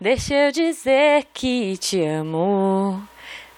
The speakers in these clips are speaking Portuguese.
Deixa eu dizer que te amo.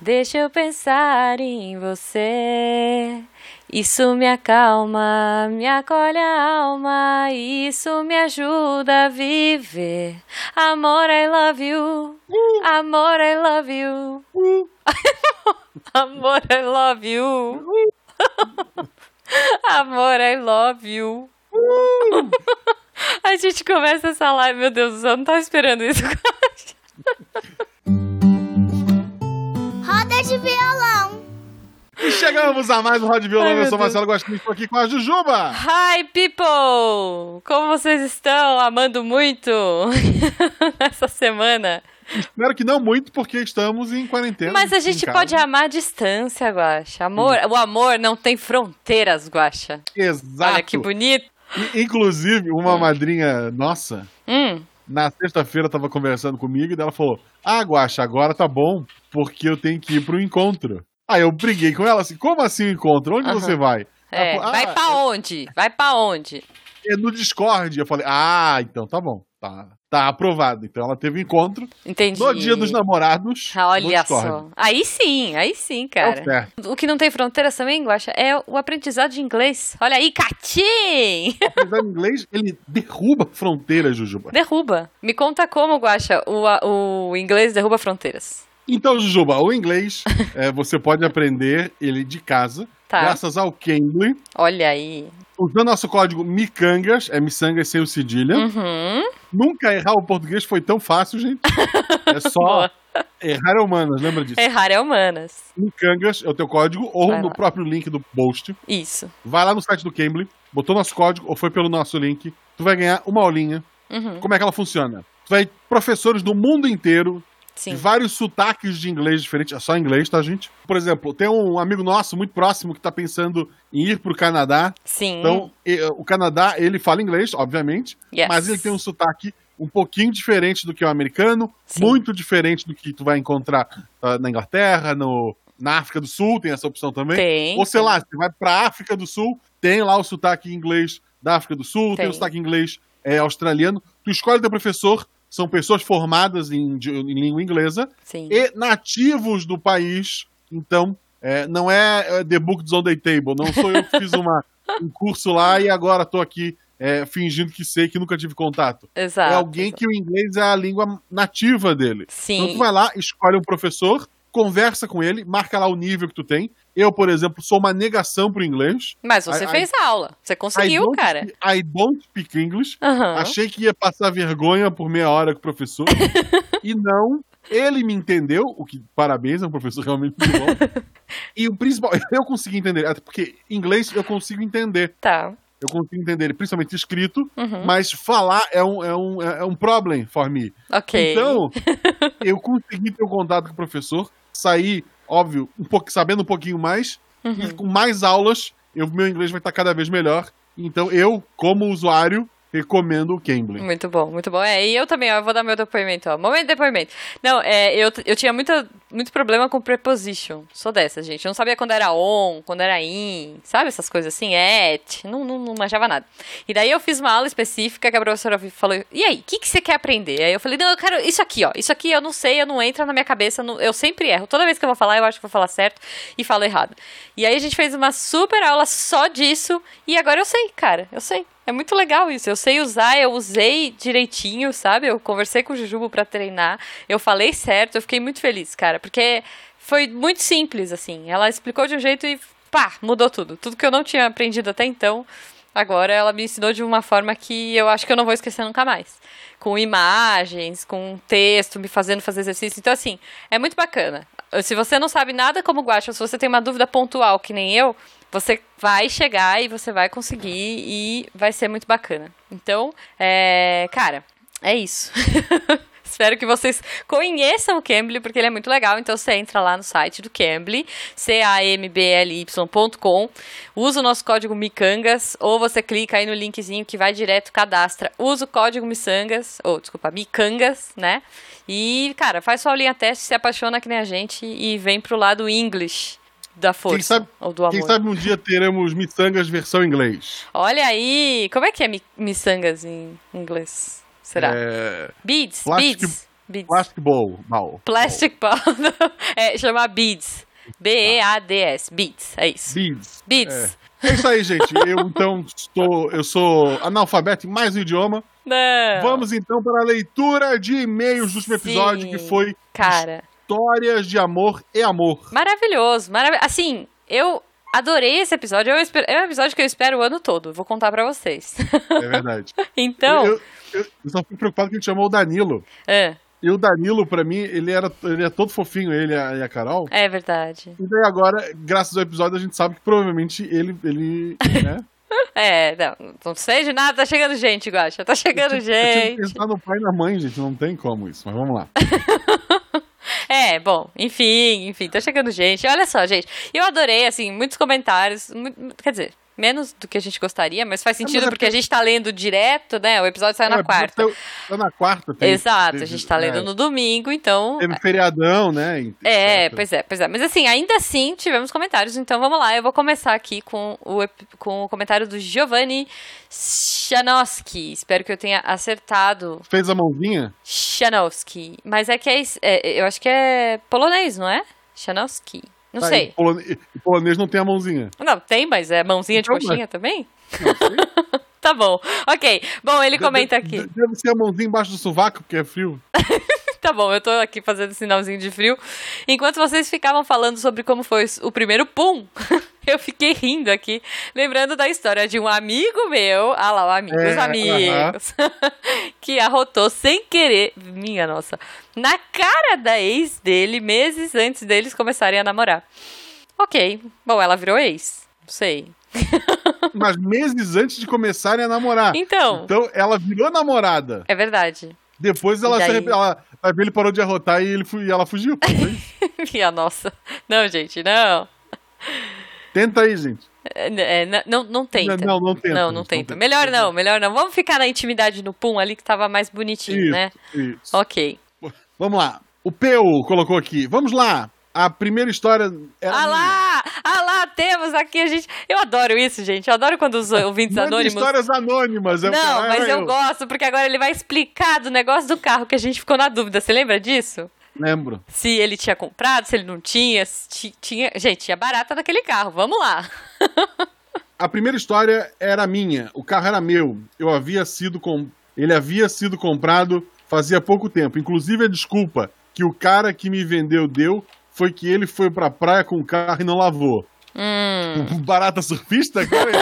Deixa eu pensar em você. Isso me acalma, me acolhe a alma, isso me ajuda a viver. Amor, I love you. Amor, I love you. Amor, I love you. Amor, I love you. A gente começa essa live, meu Deus, eu não tava esperando isso. Roda de violão. E chegamos a mais um Rod Violão. Ai, Eu sou Deus. Marcelo Gostinho, estou aqui com a Jujuba. Hi, people! Como vocês estão? Amando muito essa semana. Espero que não muito, porque estamos em quarentena. Mas a gente pode amar à distância, Guaxa. Amor, o amor não tem fronteiras, Guaxa. Exato. Olha que bonito. Inclusive, uma madrinha nossa, Hum, na sexta-feira, estava conversando comigo e ela falou: Ah, Guaxa, agora tá bom, porque eu tenho que ir pro encontro. Aí eu briguei com ela assim: Como assim o encontro? Onde você vai? É. falou, Vai "Ah, pra onde? Vai pra onde? É no Discord. Eu falei: Ah, então tá bom. Tá, tá aprovado. Então ela teve encontro Entendi. no dia dos namorados. Olha só. Aí sim, aí sim, É cara. o certo. O que não tem fronteiras também, Guaxa, é o aprendizado de inglês. Olha aí, Catim! Apesar de inglês, ele derruba fronteiras, Jujuba. Derruba. Me conta como, Guaxa, o, o inglês derruba fronteiras. Então, Jujuba, o inglês é, você pode aprender ele de casa, Tá. graças ao Cambly, Olha aí. Usando nosso código MICANGAS, é miçangas sem o cedilha. Uhum. Nunca errar o português foi tão fácil, gente. É só errar é humanas, lembra disso? Errar é humanas. MICANGAS é o teu código, ou Vai no lá. próprio link do post. Isso. Vai lá no site do Cambly, botou nosso código, ou foi pelo nosso link, tu vai ganhar uma aulinha. Uhum. Como é que ela funciona? Tu vai professores do mundo inteiro Sim. vários sotaques de inglês diferentes. É só inglês, tá, gente? Por exemplo, tem um amigo nosso muito próximo que tá pensando em ir pro Canadá. Sim. Então, e, o Canadá, ele fala inglês, obviamente, Yes. mas ele tem um sotaque um pouquinho diferente do que o americano, Sim. muito diferente do que tu vai encontrar ah, na Inglaterra, no, na África do Sul, tem essa opção também. Tem. Ou sei tem. lá, você vai pra África do Sul, tem lá o sotaque inglês da África do Sul, tem, Tem. o sotaque inglês é, australiano. Tu escolhe teu professor, são pessoas formadas em, em língua inglesa Sim. e nativos do país. Então, é, não é, é The Books on the Table. Não sou eu que fiz uma, um curso lá e agora tô aqui é, fingindo que sei que nunca tive contato. Exato. é alguém que o inglês é a língua nativa dele. Então Sim. tu vai lá, escolhe um professor, conversa com ele, marca lá o nível que tu tem. Eu, por exemplo, sou uma negação pro inglês. Mas você I- fez aula. Você I conseguiu, don't cara. I don't speak English. Aham. Achei que ia passar vergonha por meia hora com o professor. e não. Ele me entendeu, o que parabéns, é um professor realmente muito bom. e o principal, eu consegui entender, até porque inglês eu consigo entender. Tá. Eu consigo entender principalmente escrito, Uhum. mas falar é um, é um, é um problem for me. Ok. Então, eu consegui ter um contato com o professor, sair, óbvio, um pouco, sabendo um pouquinho mais, Uhum. e com mais aulas, eu, meu inglês vai estar cada vez melhor. Então, eu, como usuário, recomendo o Cambly. Muito bom, muito bom. É, e eu também, ó, eu vou dar meu depoimento, ó. Momento de depoimento. Não, é, eu, eu tinha muita, muito problema com preposition. Sou dessa, gente. Eu não sabia quando era on, quando era in, sabe essas coisas assim? Et, não, não, não manjava nada. E daí eu fiz uma aula específica que a professora falou, e aí, o que, que você quer aprender? Aí eu falei, não, eu quero isso aqui, ó. Isso aqui eu não sei, eu não entra na minha cabeça, não- eu sempre erro. Toda vez que eu vou falar, eu acho que vou falar certo e falo errado. E aí a gente fez uma super aula só disso e agora eu sei, cara, eu sei. É muito legal isso. Eu sei usar, eu usei direitinho, sabe? Eu conversei com o Jujubo pra treinar, eu falei certo, eu fiquei muito feliz, cara, porque foi muito simples, assim. Ela explicou de um jeito e pá, mudou tudo. Tudo que eu não tinha aprendido até então, agora ela me ensinou de uma forma que eu acho que eu não vou esquecer nunca mais. Com imagens, com texto, me fazendo fazer exercício. Então, assim, é muito bacana. Se você não sabe nada como guacha, se você tem uma dúvida pontual que nem eu, você vai chegar e você vai conseguir e vai ser muito bacana. Então, é, cara, é isso. Espero que vocês conheçam o Cambly, porque ele é muito legal. Então você entra lá no site do Cambly, C-A-M-B-L-Y.com, usa o nosso código Micangas, ou você clica aí no linkzinho que vai direto, cadastra, usa o código Missangas, ou desculpa, Micangas, né? E, cara, faz sua aulinha teste, se apaixona que nem a gente e vem pro lado English da força, Quem sabe, ou do amor. quem sabe um dia teremos miçangas versão inglês. Olha aí, como é que é mi- miçangas em inglês? Será? É, Beads, plastic, beads. Beads. Plastic Ball. ball. Plastic Ball. é, chama Beads. B-E-A-D-S. Beads. É isso. Beads. Beads. É isso aí, gente. Eu então estou. Eu sou analfabeto em mais um idioma. Não. Vamos então para a leitura de e-mails do último Sim. episódio, que foi Cara, Histórias de Amor e Amor. maravilhoso. Marav assim, eu adorei esse episódio. Eu espero- é um episódio que eu espero o ano todo. Vou contar pra vocês. É verdade. então. Eu, eu, eu só fico preocupado que a gente chamou o Danilo. É, E o Danilo, pra mim, ele era ele é todo fofinho, ele e a, Carol. é verdade. E daí agora, graças ao episódio, a gente sabe que provavelmente ele. ele né? É, não, não sei de nada, tá chegando gente, Guaxa. Tá chegando Eu tive que gente. pensar no pai e na mãe, gente. Não tem como isso, mas vamos lá. É, bom, enfim, enfim, tá chegando gente. Olha só, gente, eu adorei, assim, muitos comentários, mu- quer dizer, menos do que a gente gostaria, mas faz sentido é porque a gente tá lendo direto, né? O episódio saiu na É, quarta. Tá, na quarta. tem- Exato, a gente tá lendo é, no domingo, então. Teve feriadão, né? É, etc. pois é, pois é. Mas assim, ainda assim tivemos comentários, então vamos lá. Eu vou começar aqui com o, com o comentário do Giovanni Chanowski. Espero que eu tenha acertado. Fez a mãozinha? Chanowski. Mas é que é, é- Eu acho que é polonês, não é? Chanowski. Não Tá, sei. e polonês não tem a mãozinha. Não, tem, mas é mãozinha de Então, coxinha também? Não sei. Tá bom. Ok. Bom, ele comenta aqui. Deve, deve ser a mãozinha embaixo do sovaco, porque é frio. Tá bom, eu tô aqui fazendo sinalzinho de frio. Enquanto vocês ficavam falando sobre como foi o primeiro pum, eu fiquei rindo aqui, lembrando da história de um amigo meu, ah lá, o amigo, É, os amigos, que arrotou sem querer, minha nossa, na cara da ex dele meses antes deles começarem a namorar. Ok, bom, ela virou ex, não sei. Mas meses antes de começarem a namorar. Então, Então ela virou namorada. é verdade. Depois ela se daí? arrep- ela, ele parou de arrotar e, ele e ela fugiu. Minha nossa. Não, gente, não. Tenta aí, gente. É, é, não, não tenta. Não, não tenta, Não, não tenta. Melhor não, melhor não. Vamos ficar na intimidade no pum ali que tava mais bonitinho, Isso, né? isso. Ok. Vamos lá. O Peu colocou aqui. Vamos lá. A primeira história. Era Ah minha. lá! Ah lá, temos aqui a gente. Eu adoro isso, gente. Eu adoro quando os ouvintes Manda anônimos. histórias anônimas. é Não, mas era eu gosto, porque agora ele vai explicar do negócio do carro que a gente ficou na dúvida. Você lembra disso? Lembro. Se ele tinha comprado, se ele não tinha, tinha. Gente, tinha barata naquele carro. Vamos lá. A primeira história era minha. O carro era meu. Eu havia sido com. Ele havia sido comprado fazia pouco tempo. Inclusive a desculpa que o cara que me vendeu deu foi que ele foi pra praia com o carro e não lavou. Hum, Barata surfista? Cara,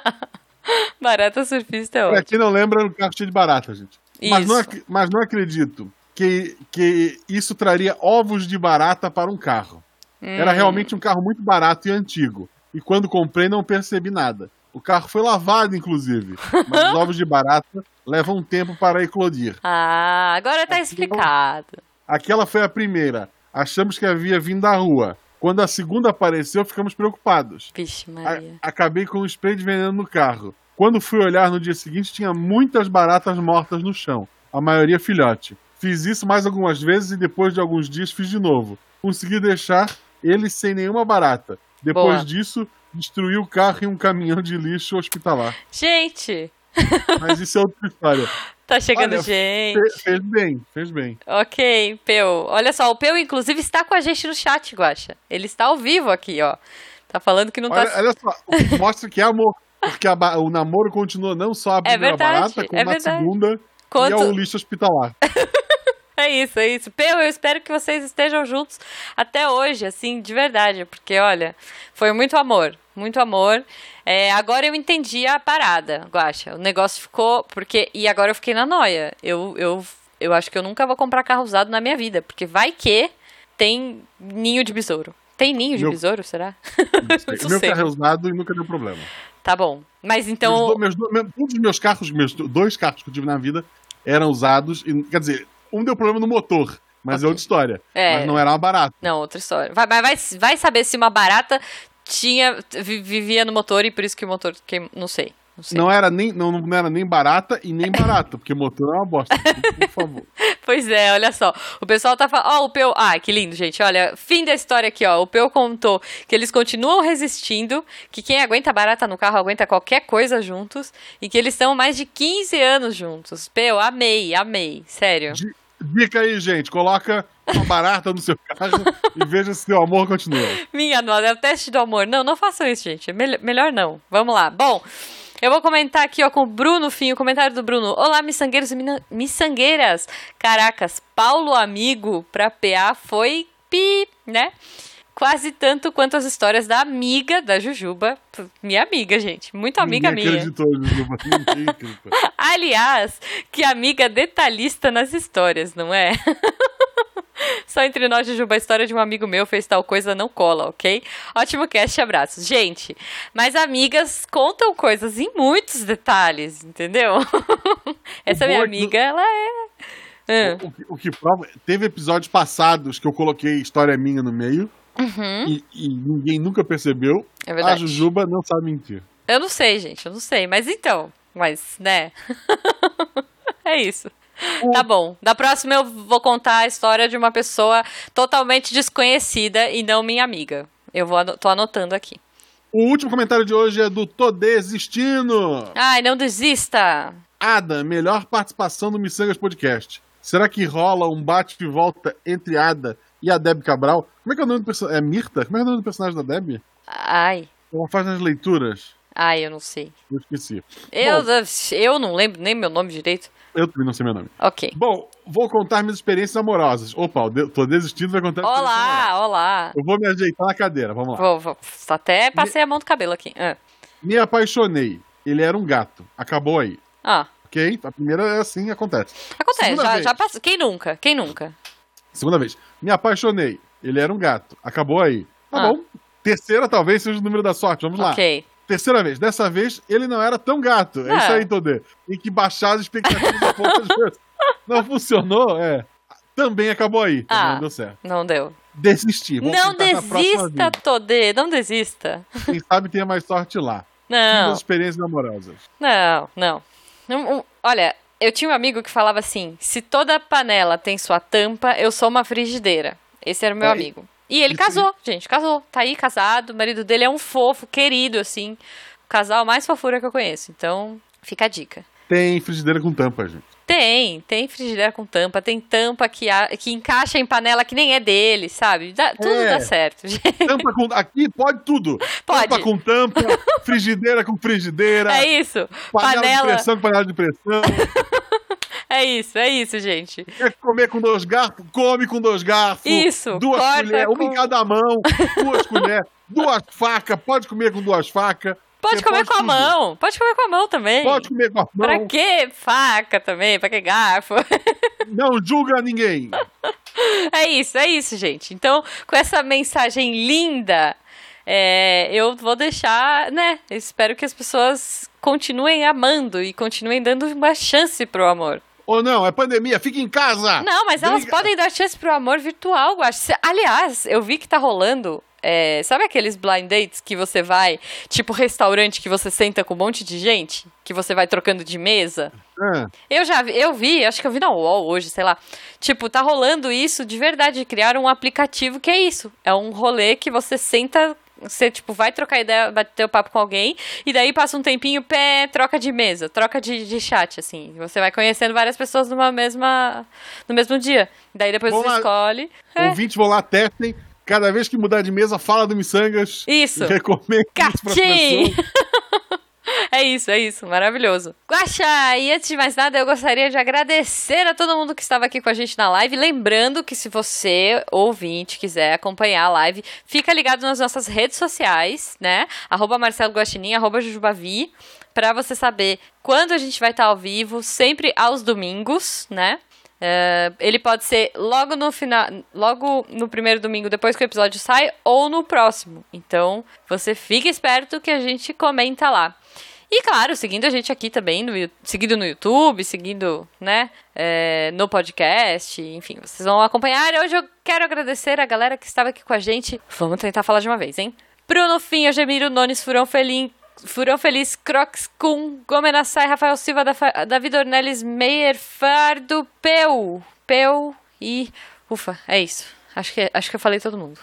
barata surfista é pra ótimo. quem não lembra, era o carro cheio de barata, gente. Mas não, mas não acredito que, que isso traria ovos de barata para um carro. Era Hum. realmente um carro muito barato e antigo. E quando comprei, não percebi nada. O carro foi lavado, inclusive. Mas os ovos de barata levam um tempo para eclodir. Ah, agora tá Aqui explicado. Aquela foi a primeira. Achamos que havia vindo da rua. Quando a segunda apareceu, ficamos preocupados. Vixe, A- Maria. acabei com um spray de veneno no carro. Quando fui olhar no dia seguinte, tinha muitas baratas mortas no chão. A maioria filhote. Fiz isso mais algumas vezes e depois de alguns dias fiz de novo. Consegui deixar ele sem nenhuma barata. Depois Boa. disso, destruí o carro em um caminhão de lixo hospitalar. Gente, Mas isso é outra história. tá chegando Olha, gente. Fe- fez bem, fez bem. Ok, Peu. Olha só, o Peu, inclusive, está com a gente no chat, Guaxa. Ele está ao vivo aqui, ó. Tá falando que não Olha, tá. olha só, mostra que é amor. Porque a o namoro continua não só a primeira verdade, barata, como é verdade. segunda Quanto- e ao lixo hospitalar. É isso, é isso. Peu, eu espero que vocês estejam juntos até hoje, assim, de verdade. Porque, olha, foi muito amor. Muito amor. É, agora eu entendi a parada, Guaxa. O negócio ficou. Porque. E agora eu fiquei na noia. Eu, eu, eu acho que eu nunca vou comprar carro usado na minha vida. Porque vai que tem ninho de besouro. Tem ninho de Meu- besouro, será? Meu sei. carro é usado e nunca deu problema. Tá bom. Mas então. Meus meus do- meu- um dos meus carros, meus do- dois carros que eu tive na vida eram usados. E, quer dizer, um deu problema no motor, mas é outra história. É. Mas não era uma barata. Não, outra história. Vai, vai, vai, saber se uma barata tinha vi- vivia no motor e por isso que o motor queimou. Não sei. Não sei. Não era, nem, não, não era nem barata e nem barata, porque motor é uma bosta. Por favor. Pois é, olha só. O pessoal tá falando. Ó, o Peu. Ah, que lindo, gente. Olha, fim da história aqui, ó. O Peu contou que eles continuam resistindo, que quem aguenta barata no carro aguenta qualquer coisa juntos e que eles estão mais de 15 anos juntos. Peu, amei, amei. Sério. Dica aí, gente. Coloca uma barata no seu carro e veja se seu amor continua. Minha nossa, é o teste do amor. Não, não façam isso, gente. Mel melhor não. Vamos lá. Bom, eu vou comentar aqui, ó, com o Bruno Fim, o comentário do Bruno. Olá, miçangueiros e miçangueiras. Caracas, Paulo Amigo pra PA foi pi, né? Quase tanto quanto as histórias da amiga da Jujuba. Minha amiga, gente. Muito amiga Ninguém minha. Acreditou, Jujuba. Ninguém. Aliás, que amiga detalhista nas histórias, não é? Só entre nós, Jujuba, a história de um amigo meu fez tal coisa, não cola, ok? Ótimo cast, abraços. Gente, mas amigas contam coisas em muitos detalhes, entendeu? Essa minha é amiga, ela é. Ah, O, que- o que prova. Teve episódios passados que eu coloquei história minha no meio e, e ninguém nunca percebeu. Uhum. é A verdade. Jujuba não sabe mentir. Eu não sei, gente, eu não sei. Mas então, mas, né? é isso. Tá bom. Da próxima eu vou contar a história de uma pessoa totalmente desconhecida e não minha amiga. Eu vou tô anotando aqui. O último comentário de hoje é do Tô Desistindo. Ai, não desista! Ada, melhor participação do Missangas Podcast. Será que rola um bate e volta entre Ada e a Deb Cabral? Como é que é o nome do personagem? É Mirta? Como é, que é o nome do personagem da Deb? Ai, Ela faz nas leituras. ai, eu não sei. Eu esqueci. Eu, eu não lembro nem meu nome direito. Eu também não sei meu nome. Ok. Bom, vou contar minhas experiências amorosas. Opa, eu de- tô desistindo, vai contar. Olá, olá. Eu vou me ajeitar na cadeira, vamos lá. Vou, vou, até passei a mão do cabelo aqui. Ah, Me apaixonei. Ele era um gato. Acabou aí. Ah, Ok? A primeira é assim, acontece. acontece, Segunda já, vez. já passou. Quem nunca? Quem nunca? Segunda vez. Me apaixonei. Ele era um gato. Acabou aí. Tá Ah. bom. Terceira talvez seja o número da sorte. Vamos lá. Ok. Terceira vez. Dessa vez, ele não era tão gato. É Ah. isso aí, Todê. Tem que baixar as expectativas um pouco às vezes. Não funcionou, é. Também acabou aí. Também Ah. não deu certo. Não deu. Desisti. Vamos não desista. Todê. Não desista. Quem sabe tenha mais sorte lá. Não. experiências amorosas. Não, não. Não, um, Olha, eu tinha um amigo que falava assim: se toda panela tem sua tampa, eu sou uma frigideira. Esse era o meu É, amigo. E ele casou, gente, casou. Tá aí casado. O marido dele é um fofo, querido, assim. O casal mais fofura que eu conheço. Então, fica a dica. Tem frigideira com tampa, gente. Tem, tem frigideira com tampa, tem tampa que, a- que encaixa em panela que nem é dele, sabe? Dá- tudo É. dá certo, gente. Tampa com. Aqui pode tudo. Pode. Tampa com tampa, frigideira com frigideira. É isso. Panela, de Panela. pressão com panela de pressão. É isso, é isso, gente. Quer comer com dois garfos? Come com dois garfos. Isso, Duas colheres, uma com- em cada mão, duas colheres, duas facas. Pode comer com duas facas. Pode Você comer com a mão. Pode comer com a mão também. Pode comer com a mão. Pra que faca também? Pra que garfo? Não julga ninguém. É isso, é isso, gente. Então, com essa mensagem linda, é, eu vou deixar, né? Espero que as pessoas continuem amando e continuem dando uma chance pro amor. Ou não, é pandemia, fica em casa. Não, mas elas Briga- podem dar chance pro amor virtual, eu acho. Aliás, eu vi que tá rolando. é, sabe aqueles blind dates que você vai, tipo restaurante que você senta com um monte de gente? Que você vai trocando de mesa? Ah, Eu já vi, eu vi, acho que eu vi na UOL hoje, sei lá. Tipo, tá rolando isso de verdade. Criaram um aplicativo que é isso. É um rolê que você senta. Você, tipo, vai trocar ideia, bater o papo com alguém, e daí passa um tempinho, pé, troca de mesa, troca de, de chat, assim. Você vai conhecendo várias pessoas numa mesma, no mesmo dia. Daí depois você lá. escolhe. É, Ouvintes vão lá, testem. Cada vez que mudar de mesa, fala do Missangas. Isso. Recomenda isso pras Catim! pessoas. É isso, é isso, maravilhoso. Guaxa, e antes de mais nada, eu gostaria de agradecer a todo mundo que estava aqui com a gente na live. Lembrando que se você, ouvinte, quiser acompanhar a live, fica ligado nas nossas redes sociais, né? Arroba Marcelo Guaxinim, arroba Jujubavi, pra você saber quando a gente vai estar ao vivo, sempre aos domingos, né? É, ele pode ser logo no final, logo no primeiro domingo depois que o episódio sai ou no próximo. Então, você fica esperto que a gente comenta lá. E claro, seguindo a gente aqui também, no, seguindo no YouTube, seguindo, né, é, no podcast, enfim, vocês vão acompanhar. Hoje eu quero agradecer a galera que estava aqui com a gente. Vamos tentar falar de uma vez, hein? Bruno Finha, Gemiro Nones, Furão Felim, Furão Feliz, Crocs Kun, Gomenassai, Rafael Silva, David Ornelis, Meyer, Fardo, Peu, Peu e... Ufa, é isso. Acho que, acho que eu falei todo mundo.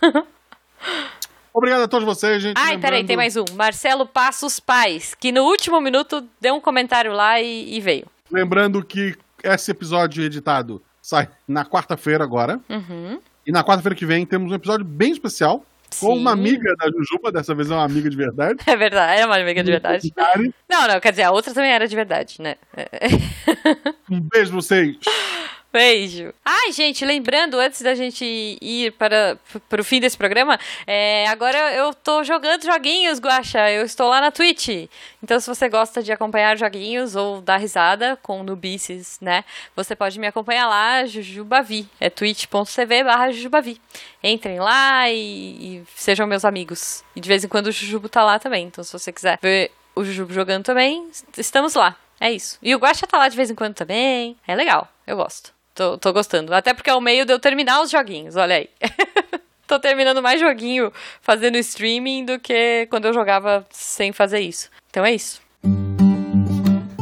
Obrigado a todos vocês, gente. Ai, peraí, Lembrando- tem mais um. Marcelo Passos Pais, que no último minuto deu um comentário lá e, e veio. Lembrando que esse episódio editado sai na quarta-feira agora. Uhum. E na quarta-feira que vem temos um episódio bem especial com Sim. uma amiga da Jujuba, dessa vez é uma amiga de verdade. É verdade, é uma amiga de verdade. Não, não, quer dizer, a outra também era de verdade, né? É. Um beijo pra vocês. Beijo. Ai, gente, lembrando, antes da gente ir para, para o fim desse programa, é, agora eu tô jogando joguinhos, Guaxa. Eu estou lá na Twitch. Então, se você gosta de acompanhar joguinhos ou dar risada com nubices, né? Você pode me acompanhar lá, Jujubavi. É twitch.tv barra Jujubavi. Entrem lá e, e sejam meus amigos. E de vez em quando o Jujubo tá lá também. Então, se você quiser ver o Jujubo jogando também, estamos lá. É isso. E o Guaxa tá lá de vez em quando também. É legal. Eu gosto. Tô, tô gostando. Até porque é o meio de eu terminar os joguinhos, olha aí. tô terminando mais joguinho fazendo streaming do que quando eu jogava sem fazer isso. Então é isso.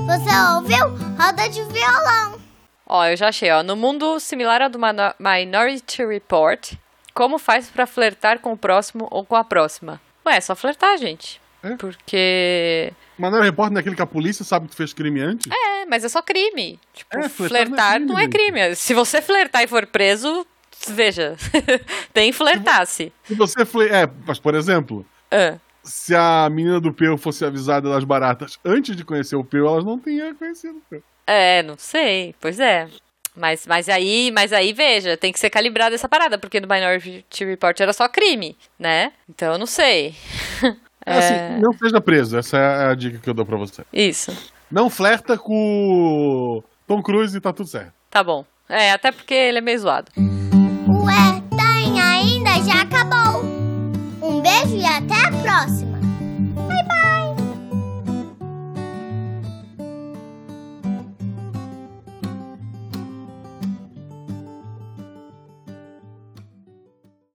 Você ouviu? Roda de violão. Ó, eu já achei, ó. No mundo similar ao do Mino- Minority Report, como faz pra flertar com o próximo ou com a próxima? Ué, é só flertar, gente. É? Porque. Mas não é repórter naquele que a polícia sabe que tu fez crime antes? É, mas é só crime. Tipo, É, flertar, flertar não não é é crime. Se você flertar e for preso, veja. tem flertar-se. Se você foi. É, mas por exemplo, Ah. se a menina do Peu fosse avisada das baratas antes de conhecer o Peu, elas não teriam conhecido o Peu. É, não sei. Pois é. Mas, mas aí, mas aí, veja, tem que ser calibrada essa parada, porque no Minority Report era só crime, né? Então eu não sei. É, assim, não seja preso, essa é a dica que eu dou pra você. Isso. Não flerta com Tom Cruise e tá tudo certo. Tá bom. É, até porque ele é meio zoado.